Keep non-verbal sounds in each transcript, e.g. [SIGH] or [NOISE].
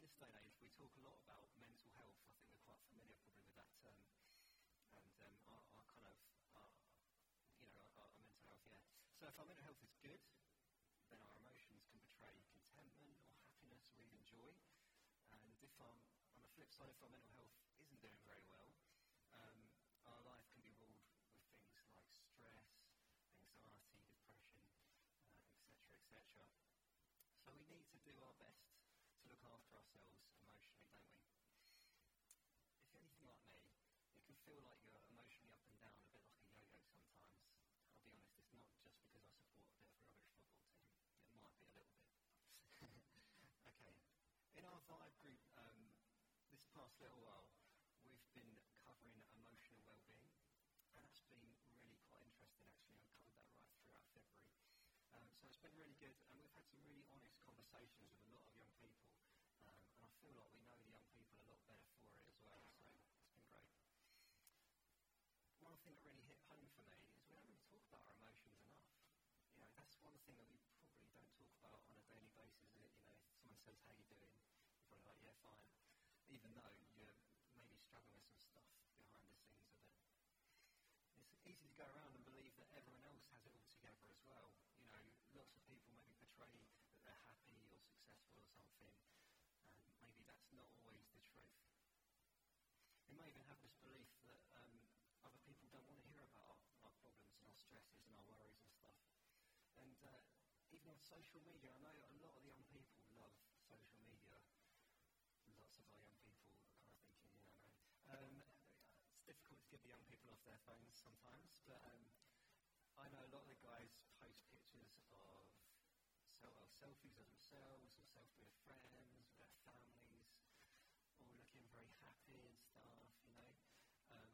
in this day and age, we talk a lot about mental health. I think we're quite familiar probably with that term. And um, our, our, kind of, our, you know, our, our, mental health, yeah. So if our mental health is good, then our emotions can betray contentment or happiness or even joy. And if our, on the flip side, if our mental health isn't doing very well, um, our life can be ruled with things like stress, anxiety, depression, etc., uh, etc. Et so we need to do our best ourselves emotionally, don't we? If you're anything like me, it can feel like you're emotionally up and down, a bit like a yo-yo sometimes. I'll be honest, it's not just because I support a bit of a rubbish football team. It might be a little bit. [LAUGHS] okay. In our Vibe group um, this past little while, we've been covering emotional well-being, and that's been really quite interesting actually. I covered that right throughout February. Um, so it's been really good, and we've had some really honest conversations with a lot of young people, um, and I feel like we know the young people a lot better for it as well, so it's been great. One thing that really hit home for me is we don't really talk about our emotions enough. You know, that's one thing that we probably don't talk about on a daily basis. It? You know, if someone says, how you doing? You're probably like, yeah, fine. Even though you're maybe struggling with some stuff behind the scenes of it. It's easy to go around and believe that everyone else has it all together as well. You know, lots of people maybe portray that they're happy or successful or something, not always the truth. We may even have this belief that um, other people don't want to hear about our, our, problems and our stresses and our worries and stuff. And uh, even on social media, I know a lot of the young people love social media. Lots of our young people are kind of thinking, you know, um, it's difficult to get the young people off their phones sometimes, but um, I know a lot of the guys post pictures of selfies of themselves or selfies with friends, with their families, all happy and stuff, you know. Um,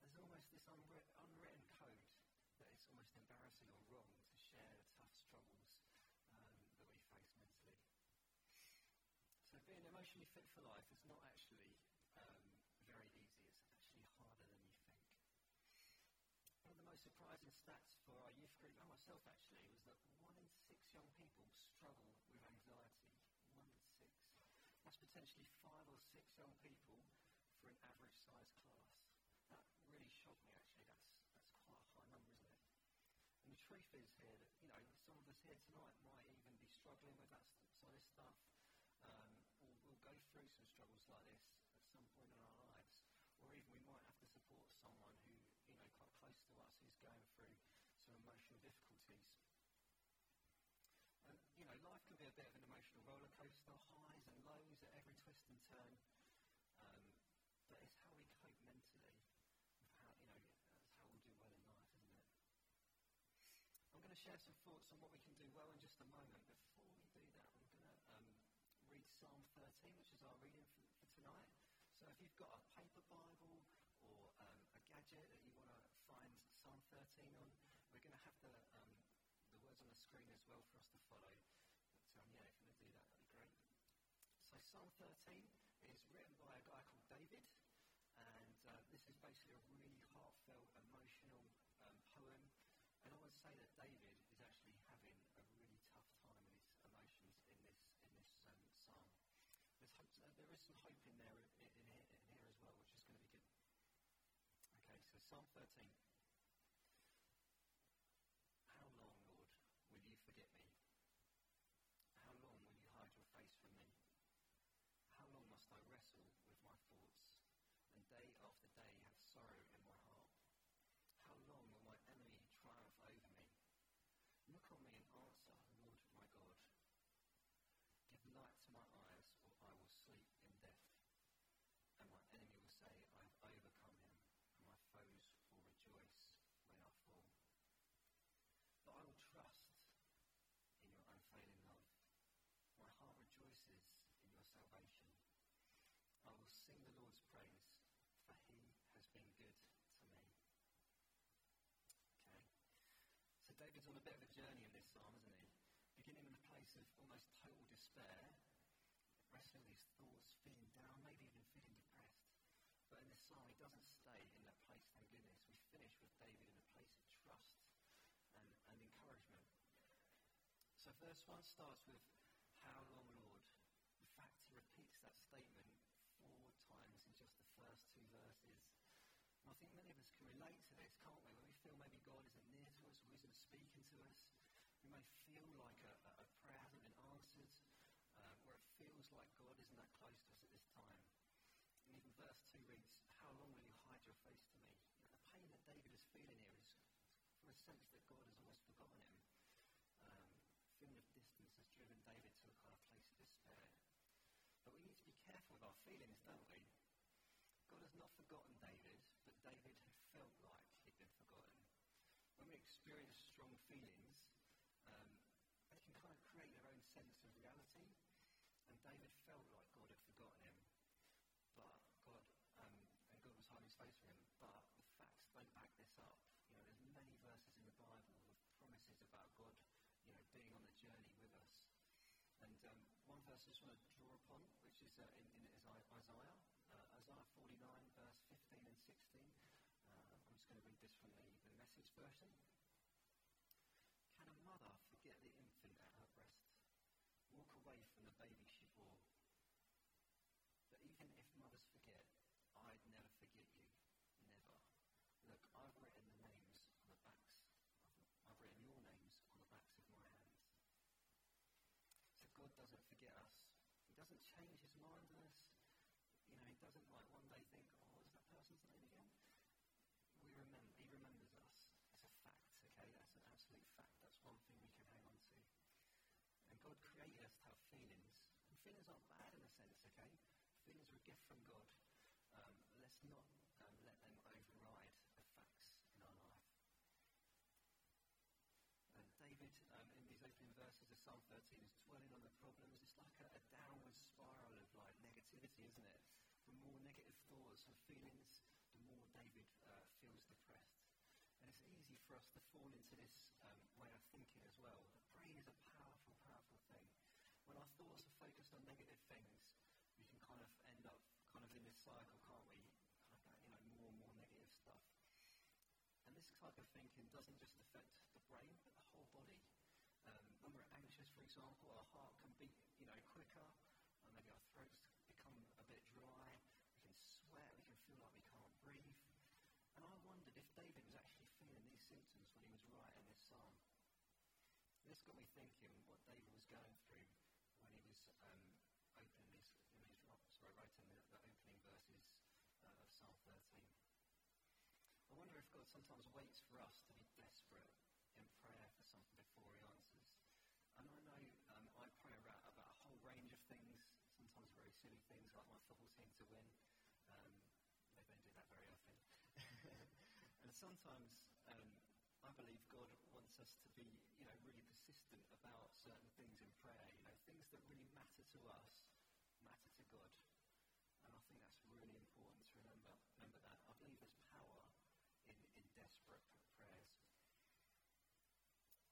there's almost this unwritten, unwritten code that it's almost embarrassing or wrong to share the tough struggles um, that we face mentally. So being emotionally fit for life is not actually um, very easy. It's actually harder than you think. One of the most surprising stats for our youth group, and myself actually, was that one in six young people struggle with anxiety. One in six. That's potentially five or six young people for an average sized class. That really shocked me actually. That's, that's quite a high number, isn't it? And the truth is here that, you know, some of us here tonight might even be struggling with that sort of stuff. Um, or we'll go through some struggles like this at some point in our lives. Or even we might have to support someone who, you know, quite close to us who's going through some emotional difficulties. And, you know, life can be a bit of an emotional roller coaster, highs and lows at every twist and turn. Um, but it's how we cope mentally. How, you know, that's how we'll do well in life, isn't it? I'm going to share some thoughts on what we can do well in just a moment. Before we do that, I'm going to um, read Psalm 13, which is our reading for, for tonight. So if you've got a paper Bible or um, a gadget that you want to find Psalm 13 on, we're going to have the, um, the words on the screen as well for us to follow. But um, yeah, if you want to do that, that'd be great. So Psalm 13 is written by a guy called David, and uh, this is basically a really heartfelt, emotional um, poem. And I would say that David is actually having a really tough time with his emotions in this in this um, psalm. There's hope, uh, there is some hope in there in, in, in, here, in here as well, which is going to be good. Okay, so Psalm 13. How long, Lord, will you forget me? How long will you hide your face from me? How long must I wrestle with my thoughts and day after day have sorrow in my heart? How long will my enemy triumph over me? Look on me and answer, Lord my God. Give light to my eyes, or I will sleep in death. And my enemy will say, I have overcome him, and my foes will rejoice when I fall. But I will trust in your unfailing love. My heart rejoices in your salvation. I will sing the Lord's praise, for he has been good to me. Okay? So David's on a bit of a journey in this psalm, isn't he? Beginning in a place of almost total despair, wrestling with these thoughts, feeling down, maybe even feeling depressed. But in this psalm, he doesn't stay in that place, thank goodness. We finish with David in a place of trust and, and encouragement So verse 1 starts with, How long, Lord? In fact, he repeats that statement four times in just the first two verses. And I think many of us can relate to this, can't we? When we feel maybe God isn't near to us or isn't speaking to us, we may feel like a, a prayer hasn't been answered, um, or it feels like God isn't that close to us at this time. And even verse 2 reads, How long will you hide your face to me? You know, the pain that David is feeling here is from a sense that God has almost forgotten him. Um, feeling of distance has driven David to a kind of place of despair. But we need to be careful with our feelings, don't we? God has not forgotten David, but David had felt like he'd been forgotten. When we experience strong feelings, um, they can kind of create their own sense of reality. And David felt like God had forgotten him, but God, um, and God was hiding his face from him. But the facts don't back this up. You know, there's many verses in the Bible with promises about God, you know, being on the journey with us. And um, one verse I just want to draw upon, which is uh, in, in Isaiah, uh, Isaiah 49, verse 15 and 16. Uh, I'm just going to read this from the, the message version. Can a mother forget the infant at her breast, walk away from the baby she bore? But even if mothers forget, I'd never forget you. Never. Look, I've written the names on the backs. I've, written your names on the backs of my hands. So God doesn't forget us. He doesn't change his mind on us. You know, he doesn't like one day think, oh, was that person's name again? We remember, he remembers us. It's a fact, okay? That's an absolute fact. That's one thing we can hang on to. And God created us to have feelings. Aren't bad in a sense, okay? Feelings are a gift from God. Um, let's not um, let them override the facts in our life. And David, um, in these opening verses of Psalm 13, is dwelling on the problems. It's like a, a downward spiral of like negativity, isn't it? The more negative thoughts and feelings, the more David uh, feels depressed. And it's easy for us to fall into this um, way of thinking as well. The brain is a powerful, powerful thing. When our thoughts are focused on negative things, we can kind of end up kind of in this cycle, can't we? You know, more and more negative stuff. And this type of thinking doesn't just affect the brain, but the whole body. Um, when we're anxious, for example, our heart can beat, you know, quicker, or maybe our throats become a bit dry, we can sweat, we can feel like we can't breathe. And I wondered if David was actually feeling these symptoms when he was writing this psalm. This got me thinking what David was going through um, opening these, in his, sorry, writing the, the opening verses uh, of Psalm 13. I wonder if God sometimes waits for us to be desperate in prayer for something before He answers. And I know um, I pray about, about a whole range of things, sometimes very silly things like my football team to win. Um, they don't do that very often. [LAUGHS] and sometimes um, I believe God us to be, you know, really persistent about certain things in prayer. You know, things that really matter to us matter to God. And I think that's really important to remember. Remember that. I believe there's power in, in desperate prayers.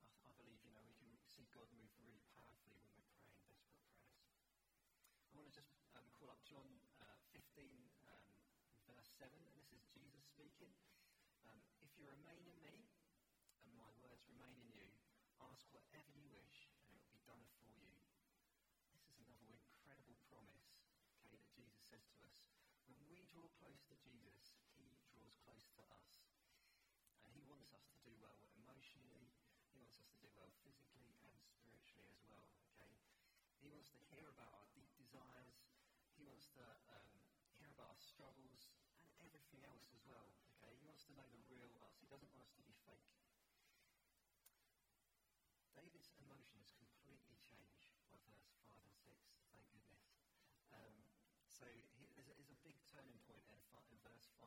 I, I, believe, you know, we can see God move really powerfully when we're praying desperate prayers. I want to just um, call up John uh, 15, um, verse 7, and this is Jesus speaking. Um, if you remain in me, my words remain in you, ask whatever you wish, and it will be done for you. This is another incredible promise, okay, that Jesus says to us. When we draw close to Jesus, he draws close to us. And he wants us to do well emotionally, he wants us to do well physically and spiritually as well, okay? He wants to hear about our deep desires, he wants to um, hear about our struggles, and everything else as well, okay? He wants to know the real us, he doesn't want us to be fake. David's emotions completely verse 5 and 6, thank goodness. Um, so he, there's, a, there's, a, big turning point in, in verse 5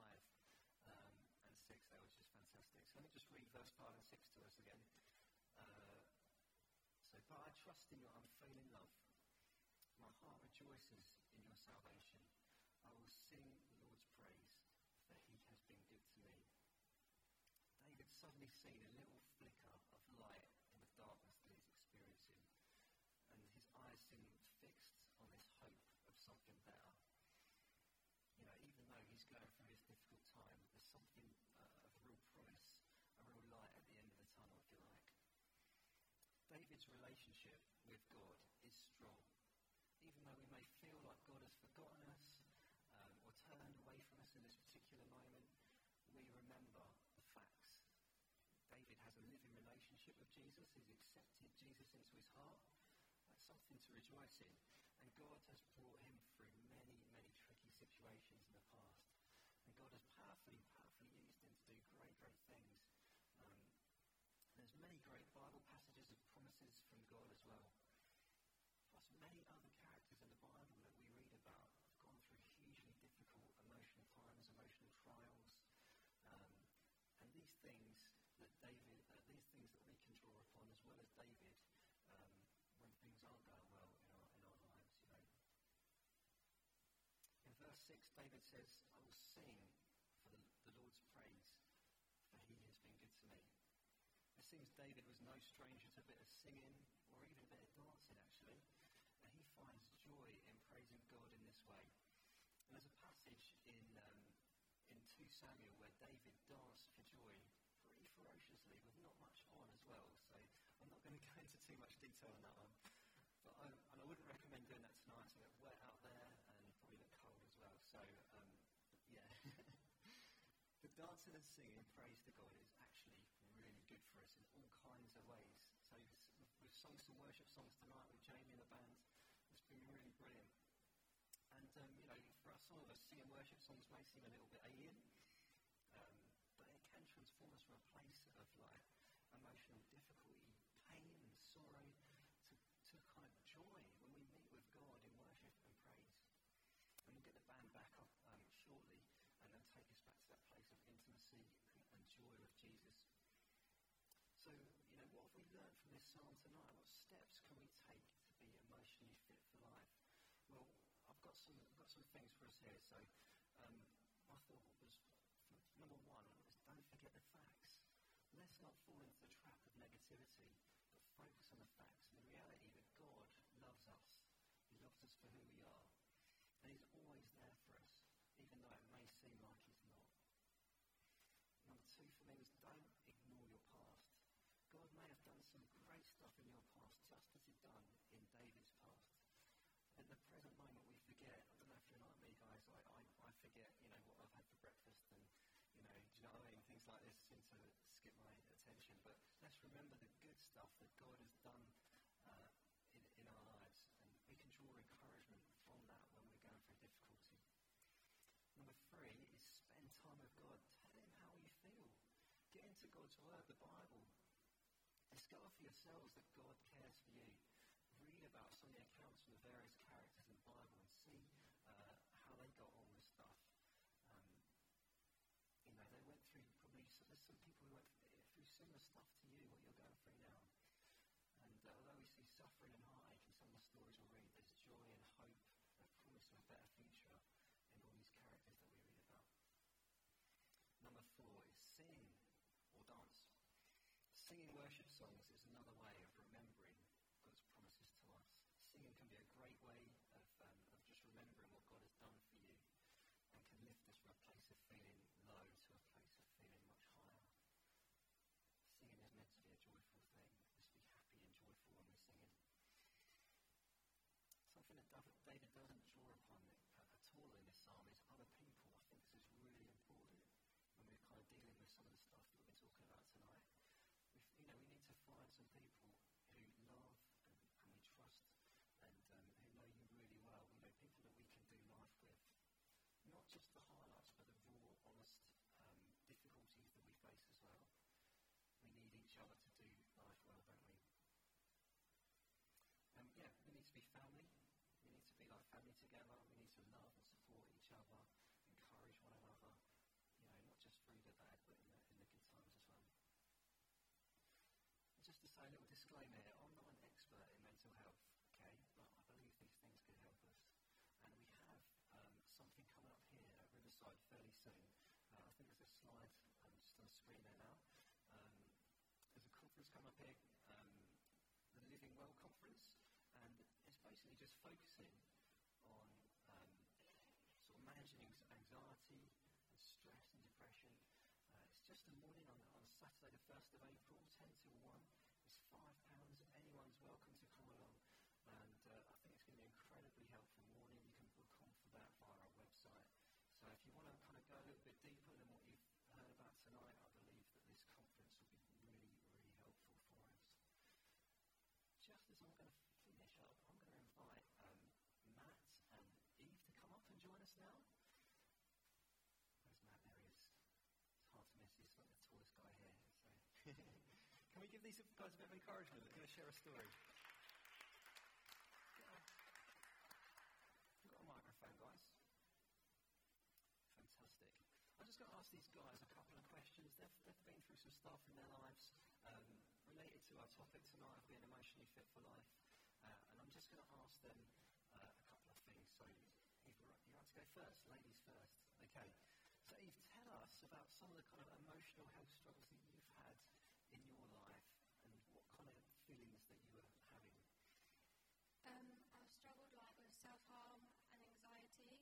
um, and 6 there, which is fantastic. So let me just read verse 5 and 6 to us again. Uh, so, but I trust in your unfailing love. My heart rejoices in your salvation. I will sing the Lord's praise, for he has been good to me. David suddenly seen a little flicker of light in the darkness that he's experiencing, and his eyes seem fixed on this hope of something better. You know, even though he's going through this difficult time, there's something uh, of real promise, a real light at the end of the tunnel, if you like. David David's relationship with God is strong. Even though we may feel like God has forgotten us um, or turned away from us in this particular moment, we remember the facts. David has a living relationship with Jesus. He's accepted Jesus into his heart. That's something to rejoice in. And God has brought him through many, many tricky situations in the past. And God has powerfully, powerfully used him to do great, great things. Um, there's many great Bible passages of promises from God as well. Plus, many other characters in the Bible that we read about have gone through hugely difficult emotional times, emotional trials. Um, and these things that David, uh, these things that we can draw upon, as well as David, um, when things aren't going well in our, in our lives, you know. In verse 6, David says, I will sing for the, the Lord's praise, for he has been good to me. It seems David was no stranger to a bit of singing or even a bit of dancing, actually. Joy in praising God in this way. And there's a passage in, um, in 2 Samuel where David danced for joy pretty ferociously with not much on as well. So I'm not going [LAUGHS] to go into too much detail on that one. But I, and I wouldn't recommend doing that tonight. It's a wet out there and probably bit cold as well. So, um, yeah. [LAUGHS] the dancing and singing praise to God is actually really good for us in all kinds of ways. So we've sung some worship songs tonight with Jamie and the band. Been really brilliant. And, um, you know, for us, some of us, singing worship songs may seem a little bit alien, um, but it can transform us from a place of, like, emotional difficulty, pain and sorrow to, to kind of joy when we meet with God in worship and praise. And we'll get the band back up um, shortly and then take us back to that place of intimacy and, and joy with Jesus. So, you know, what have we learned from this psalm tonight? What steps can we take to be emotionally fit for life? Well, I've got some, got some things for us here. So, um, my thought was number one is don't forget the facts. Let's not fall into the trap of negativity, but focus on the facts and the reality that God loves us. He loves us for who we are. And He's always there for us, even though it may seem like He's not. Number two for me was don't ignore your past. God may have done some great stuff in your past, just as He'd done in David's past. At the present moment, we forget. I don't know if you're like me, guys. I, I, I forget, you know, what I've had for breakfast, and you know, do you know what I mean? Things like this seem to skip my attention. But let's remember the good stuff that God has done uh, in, in our lives, and we can draw encouragement from that when we're going through difficulty. Number three is spend time with God. Tell Him how you feel. Get into God's Word, the Bible. Discover for yourselves that God cares for you. Read about some of the accounts from the various characters in the Bible and see uh, how they got on with stuff. Um, you know, they went through probably, so there's some people who went through similar stuff to you, what you're going through now. And uh, although we see suffering and heartache in some of the stories we read, there's joy and hope, a promise of a better future in all these characters that we read about. Number four is sing or dance. Singing worship songs is another way of remembering God's promises to us. Singing can be a great way of, um, of just remembering what God has done for you and can lift us from a place of feeling low to a place of feeling much higher. Singing is meant to be a joyful thing. Let's be happy and joyful when we're singing. Something that David doesn't draw upon at all in this psalm is other people. I think this is really important when we're kind of dealing with some of the stuff that we've been talking about tonight. We've, you know, we need to find some people who love and, and we trust and um, who know you really well. You know, people that we can do life with. Not just the highlights, but the raw, honest um, difficulties that we face as well. We need each other to do life well, don't we? Um, yeah, we need to be family. We need to be like family together. We need to love and support each other, encourage one another. You know, not just through the bad, but in the, in the good times as well. And just to say a little disclaimer here, I'm not an expert in mental health, okay, but I believe these things could help us. And we have um, something coming up here at Riverside fairly soon. Uh, I think there's a slide um, just on the screen there now. Um, there's a conference coming up here, um, the Living Well Conference, and it's basically just focusing on um, sort of managing anxiety and stress and depression. Uh, it's just a morning on, on Saturday, the 1st of April, 10 to 1. It's £5. Anyone's welcome to come along. And uh, I think it's going to be incredibly helpful morning. You can book on for that via our website. So if you want to kind of go a little bit deeper than what you've heard about tonight, I believe that this conference will be really, really helpful for us. Just as I'm going to finish up, I'm going to invite um, Matt and Eve to come up and join us now. Where's Matt? There he is. It's hard to miss. He's like the tallest guy here. So. Can we give these guys a bit of encouragement? They're going to share a story. We've got a microphone, guys. Fantastic. I'm just going to ask these guys a couple of questions. They've, they've been through some stuff in their lives um, related to our topic tonight of being emotionally fit for life. Uh, and I'm just going to ask them uh, a couple of things. So, Eve, you want to go first? Ladies first. Okay. So, Eve, tell us about some of the kind of emotional health struggles that you've had in your life and what kind of feelings that you were having? Um, I've struggled like with self-harm and anxiety.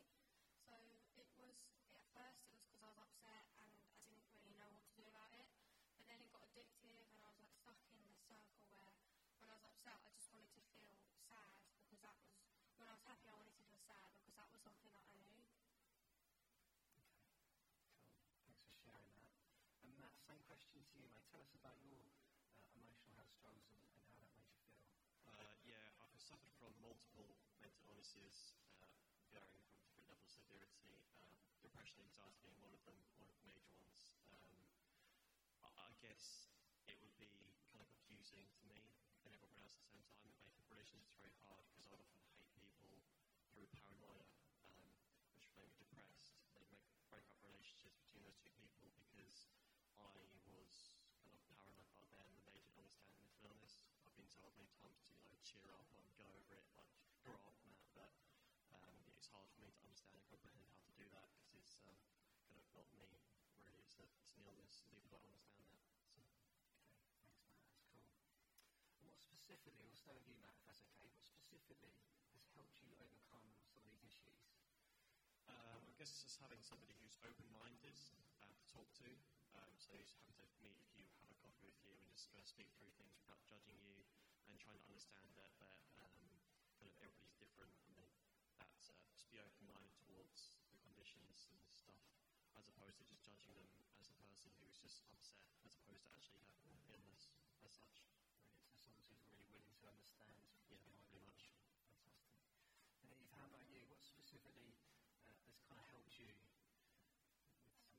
So it was, at first it was because I was upset and I didn't really know what to do about it. But then it got addictive and I was like stuck in this circle where when I was upset I just wanted to feel sad because that was, when I was happy I wanted to feel sad because that was something that I knew. Okay, cool. Thanks for sharing that. And Matt, same question to you, mate. Tell us about your uh, emotional health struggles and, and, how that made you feel. Uh, yeah, I've suffered from multiple mental illnesses, uh, varying from different levels of severity. Um, depression and anxiety being one of them, one of the major ones. Um, I, I, guess it would be kind of confusing to me and everyone else at the same time. It makes relationships very hard because I would often hate people through paranoia, um, which would me depressed. They'd make break up relationships between those two people because I was kind of paranoid about them and they didn't understand mental illness. I've been told many times to like cheer up and get over it, like grow up that, but um, it's hard for me to understand and comprehend how to do that because it's um, kind of not me really. It's, a, it's an illness and people don't understand that. So. Okay, thanks, Matt. That's cool. And what specifically, we'll start with you, Matt, if that's okay. What specifically has helped you overcome some of these issues? Um, I guess just having somebody who's open-minded uh, to talk to. Um, so just having to meet if you have a coffee with you and just uh, speak through things without judging you and trying to understand that, that um, kind of everybody's different and that, that uh, just be open-minded towards the conditions and stuff as opposed to just judging them as a person who's just upset as opposed to actually having an illness as such. Someone who's really willing to understand. Yeah, pretty much. Fantastic. And Eve, how about you? What specifically uh, has kind of helped you with some of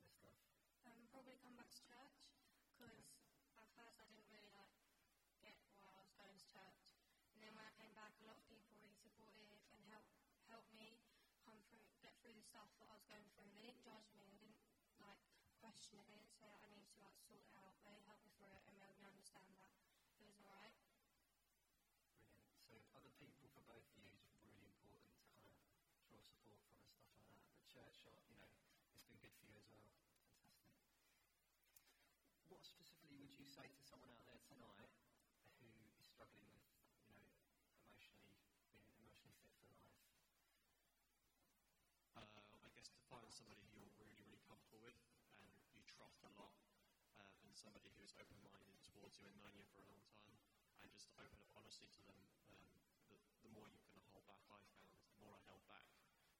this stuff? Um, probably come back to church because at first I didn't really like get why I was going to church, and then when I came back, a lot of people really supportive and helped helped me come through, get through the stuff that I was going through. They didn't judge me. They didn't like question it. They didn't say I need to like sort it out. They helped me through it and made me understand that it was alright. Brilliant. So other people for both of you is really important to kind of draw support from and stuff like that. The church, you know, it's been good for you as well. Fantastic. What specifically would you say to someone out there tonight who is struggling with, you know, emotionally being emotionally fit for life? Uh, I guess to find somebody who you're really, really comfortable with and you trust a lot, uh, and somebody who's open-minded towards you and known you for a long time, and just open up honestly to them. Um, the, the more you kind of hold back, I found, the more I held back,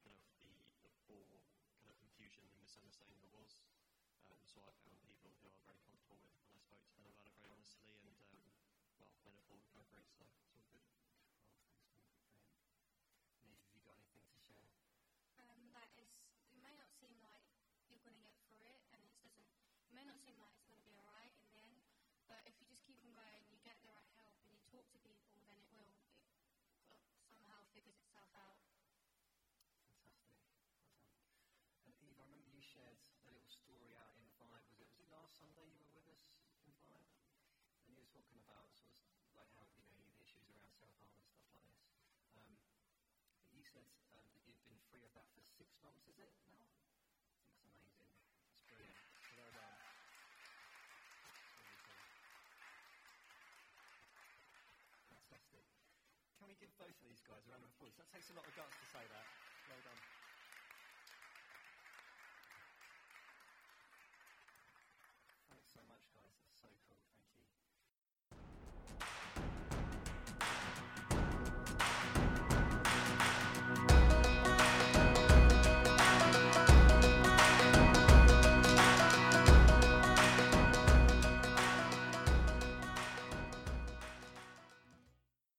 kind of the, the more kind of confusion and misunderstanding there was. Um, so I found people who I was very comfortable with, and I spoke to them about it very honestly, and um, well, made a full recovery, so it's all good. Well, thanks, man. Brilliant. Have you got anything to share? Um, that is, it may not seem like you're going to get through it, and it doesn't. It may not seem like it's going to be alright in the end, but if you just keep on going, you get the right help, and you talk to people, then it will. It will somehow figures itself out. Fantastic. Well done. And Eve, I remember you shared a little story out in Vibe. Was it was it last Sunday you were with us in Vibe? And you were talking about sort of like how you know the issues around self harm and stuff like this. Um, you said um, that you've been free of that for six months. Is it now? That's amazing. That's brilliant. So well done. Fantastic. Can we give both of these guys a round of applause? That takes a lot of